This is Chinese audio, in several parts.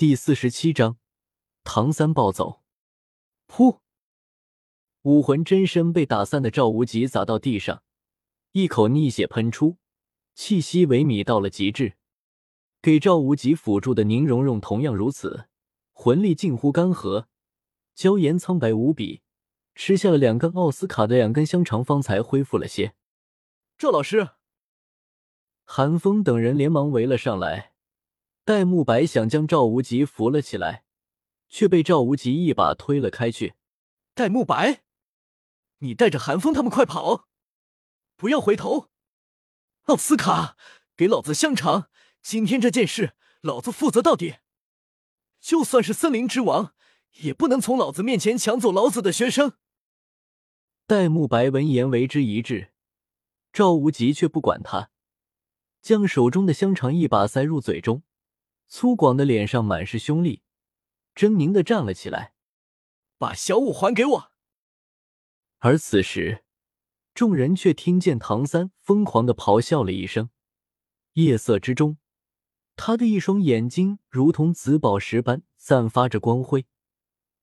第四十七章，唐三暴走。噗！武魂真身被打散的赵无极砸到地上，一口逆血喷出，气息萎靡到了极致。给赵无极辅助的宁荣荣同样如此，魂力近乎干涸，娇颜苍白无比，吃下了两根奥斯卡的两根香肠，方才恢复了些。赵老师，韩风等人连忙围了上来。戴沐白想将赵无极扶了起来，却被赵无极一把推了开去。戴沐白，你带着韩风他们快跑，不要回头！奥斯卡，给老子香肠！今天这件事，老子负责到底。就算是森林之王，也不能从老子面前抢走老子的学生。戴沐白闻言为之一滞，赵无极却不管他，将手中的香肠一把塞入嘴中。粗犷的脸上满是凶戾，狰狞的站了起来，把小五还给我。而此时，众人却听见唐三疯狂的咆哮了一声。夜色之中，他的一双眼睛如同紫宝石般散发着光辉，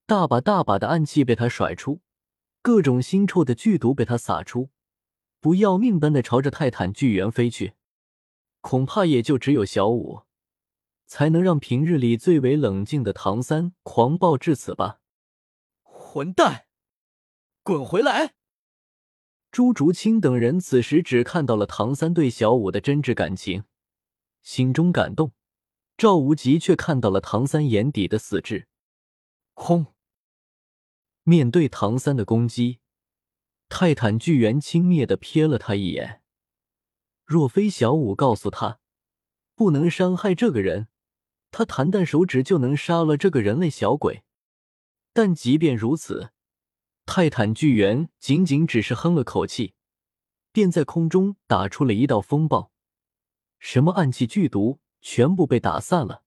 大把大把的暗器被他甩出，各种腥臭的剧毒被他撒出，不要命般的朝着泰坦巨猿飞去。恐怕也就只有小五。才能让平日里最为冷静的唐三狂暴至此吧！混蛋，滚回来！朱竹清等人此时只看到了唐三对小五的真挚感情，心中感动；赵无极却看到了唐三眼底的死志。轰！面对唐三的攻击，泰坦巨猿轻蔑的瞥了他一眼。若非小五告诉他，不能伤害这个人。他弹弹手指就能杀了这个人类小鬼，但即便如此，泰坦巨猿仅仅只是哼了口气，便在空中打出了一道风暴，什么暗器剧毒全部被打散了，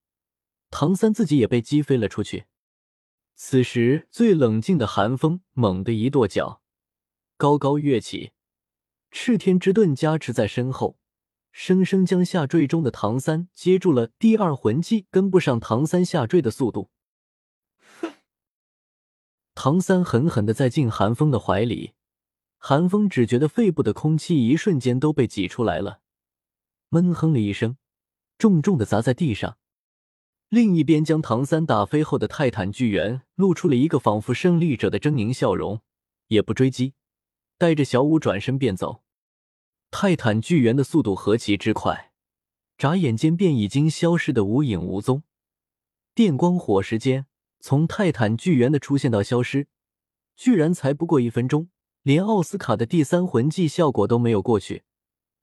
唐三自己也被击飞了出去。此时最冷静的寒风猛地一跺脚，高高跃起，赤天之盾加持在身后。生生将下坠中的唐三接住了，第二魂技跟不上唐三下坠的速度。哼！唐三狠狠的在进寒风的怀里，寒风只觉得肺部的空气一瞬间都被挤出来了，闷哼了一声，重重的砸在地上。另一边将唐三打飞后的泰坦巨猿露出了一个仿佛胜利者的狰狞笑容，也不追击，带着小舞转身便走。泰坦巨猿的速度何其之快，眨眼间便已经消失的无影无踪。电光火石间，从泰坦巨猿的出现到消失，居然才不过一分钟，连奥斯卡的第三魂技效果都没有过去。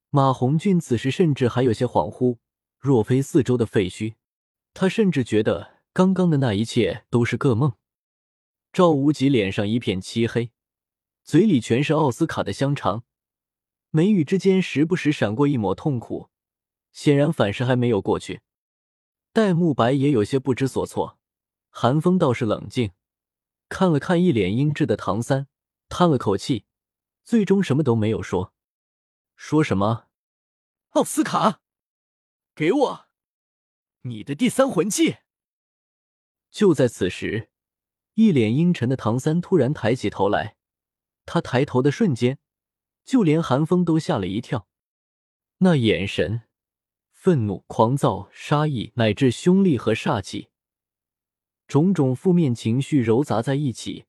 马红俊此时甚至还有些恍惚，若非四周的废墟，他甚至觉得刚刚的那一切都是个梦。赵无极脸上一片漆黑，嘴里全是奥斯卡的香肠。眉宇之间时不时闪过一抹痛苦，显然反噬还没有过去。戴沐白也有些不知所措，韩风倒是冷静，看了看一脸阴鸷的唐三，叹了口气，最终什么都没有说。说什么？奥斯卡，给我你的第三魂技！就在此时，一脸阴沉的唐三突然抬起头来，他抬头的瞬间。就连韩风都吓了一跳，那眼神，愤怒、狂躁、杀意，乃至凶厉和煞气，种种负面情绪糅杂在一起。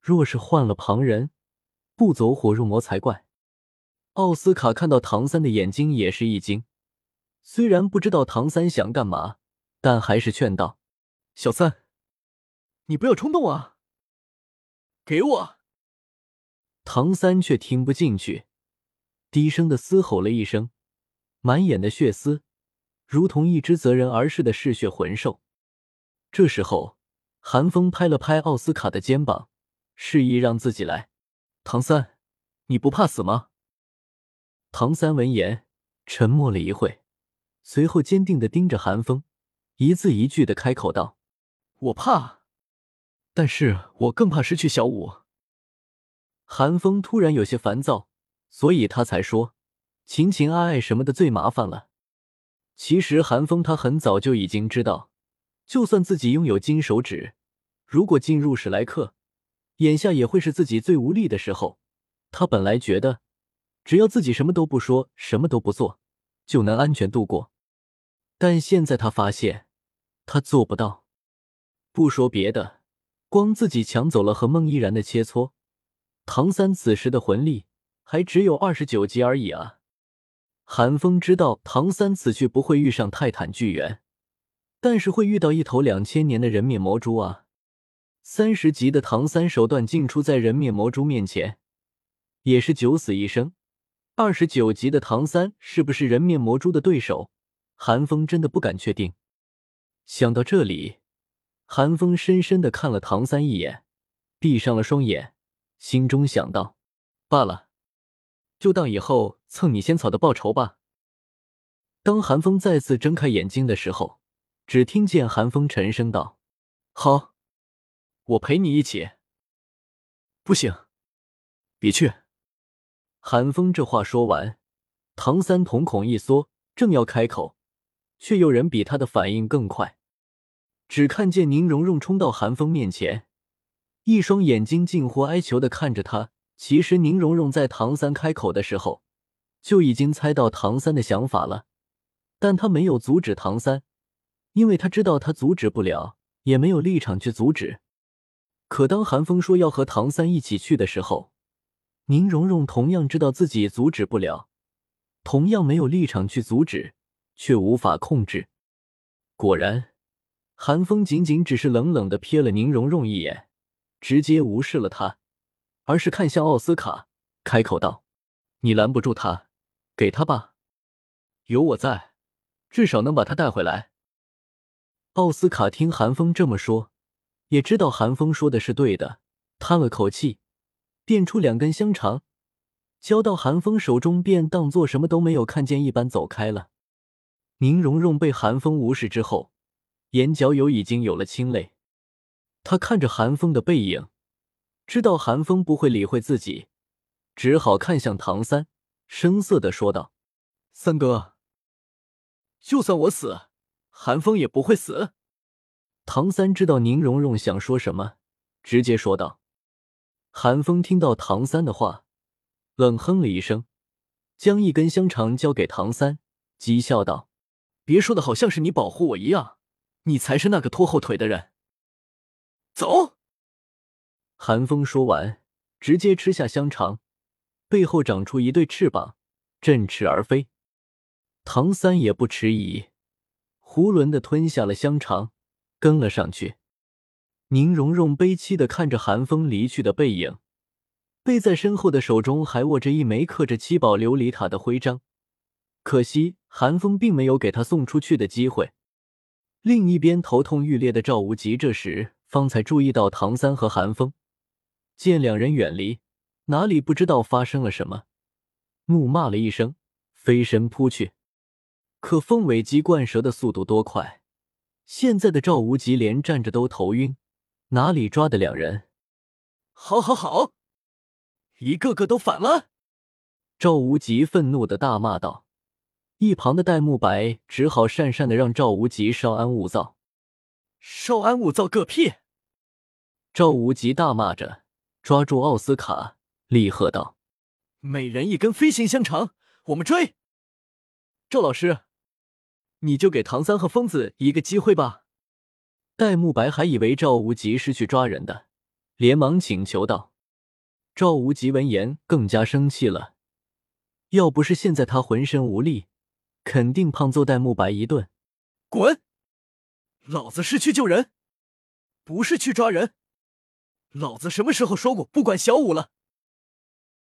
若是换了旁人，不走火入魔才怪。奥斯卡看到唐三的眼睛也是一惊，虽然不知道唐三想干嘛，但还是劝道：“小三，你不要冲动啊，给我。”唐三却听不进去，低声的嘶吼了一声，满眼的血丝，如同一只择人而噬的嗜血魂兽。这时候，寒风拍了拍奥斯卡的肩膀，示意让自己来。唐三，你不怕死吗？唐三闻言，沉默了一会，随后坚定的盯着寒风，一字一句的开口道：“我怕，但是我更怕失去小五。”韩风突然有些烦躁，所以他才说情情爱爱什么的最麻烦了。其实韩风他很早就已经知道，就算自己拥有金手指，如果进入史莱克，眼下也会是自己最无力的时候。他本来觉得，只要自己什么都不说，什么都不做，就能安全度过。但现在他发现，他做不到。不说别的，光自己抢走了和孟依然的切磋，唐三此时的魂力还只有二十九级而已啊！韩风知道唐三此去不会遇上泰坦巨猿，但是会遇到一头两千年的人面魔蛛啊！三十级的唐三手段尽出在人面魔蛛面前，也是九死一生。二十九级的唐三是不是人面魔蛛的对手？韩风真的不敢确定。想到这里。韩风深深的看了唐三一眼，闭上了双眼，心中想到：罢了，就当以后蹭你仙草的报仇吧。当韩风再次睁开眼睛的时候，只听见韩风沉声道：“好，我陪你一起。”不行，别去。韩风这话说完，唐三瞳孔一缩，正要开口，却有人比他的反应更快。只看见宁荣荣冲到韩风面前，一双眼睛近乎哀求的看着他。其实宁荣荣在唐三开口的时候就已经猜到唐三的想法了，但他没有阻止唐三，因为他知道他阻止不了，也没有立场去阻止。可当韩风说要和唐三一起去的时候，宁荣荣同样知道自己阻止不了，同样没有立场去阻止，却无法控制。果然。韩风仅仅只是冷冷的瞥了宁荣荣一眼，直接无视了他，而是看向奥斯卡，开口道：“你拦不住他，给他吧，有我在，至少能把他带回来。”奥斯卡听韩风这么说，也知道韩风说的是对的，叹了口气，变出两根香肠，交到韩风手中，便当做什么都没有看见一般走开了。宁荣荣被韩风无视之后。眼角有已经有了清泪，他看着韩风的背影，知道韩风不会理会自己，只好看向唐三，声涩的说道：“三哥，就算我死，韩风也不会死。”唐三知道宁荣荣想说什么，直接说道。韩风听到唐三的话，冷哼了一声，将一根香肠交给唐三，讥笑道：“别说的好像是你保护我一样。”你才是那个拖后腿的人。走！寒风说完，直接吃下香肠，背后长出一对翅膀，振翅而飞。唐三也不迟疑，囫囵的吞下了香肠，跟了上去。宁荣荣悲戚的看着寒风离去的背影，背在身后的手中还握着一枚刻着七宝琉璃塔的徽章，可惜寒风并没有给他送出去的机会。另一边头痛欲裂的赵无极这时方才注意到唐三和韩风，见两人远离，哪里不知道发生了什么，怒骂了一声，飞身扑去。可风尾鸡贯蛇的速度多快，现在的赵无极连站着都头晕，哪里抓得两人？好，好，好，一个个都反了！赵无极愤怒的大骂道。一旁的戴沐白只好讪讪的让赵无极稍安勿躁。稍安勿躁个屁！赵无极大骂着，抓住奥斯卡，厉喝道：“每人一根飞行香肠，我们追！”赵老师，你就给唐三和疯子一个机会吧。戴沐白还以为赵无极是去抓人的，连忙请求道。赵无极闻言更加生气了，要不是现在他浑身无力。肯定胖揍戴沐白一顿！滚！老子是去救人，不是去抓人。老子什么时候说过不管小五了？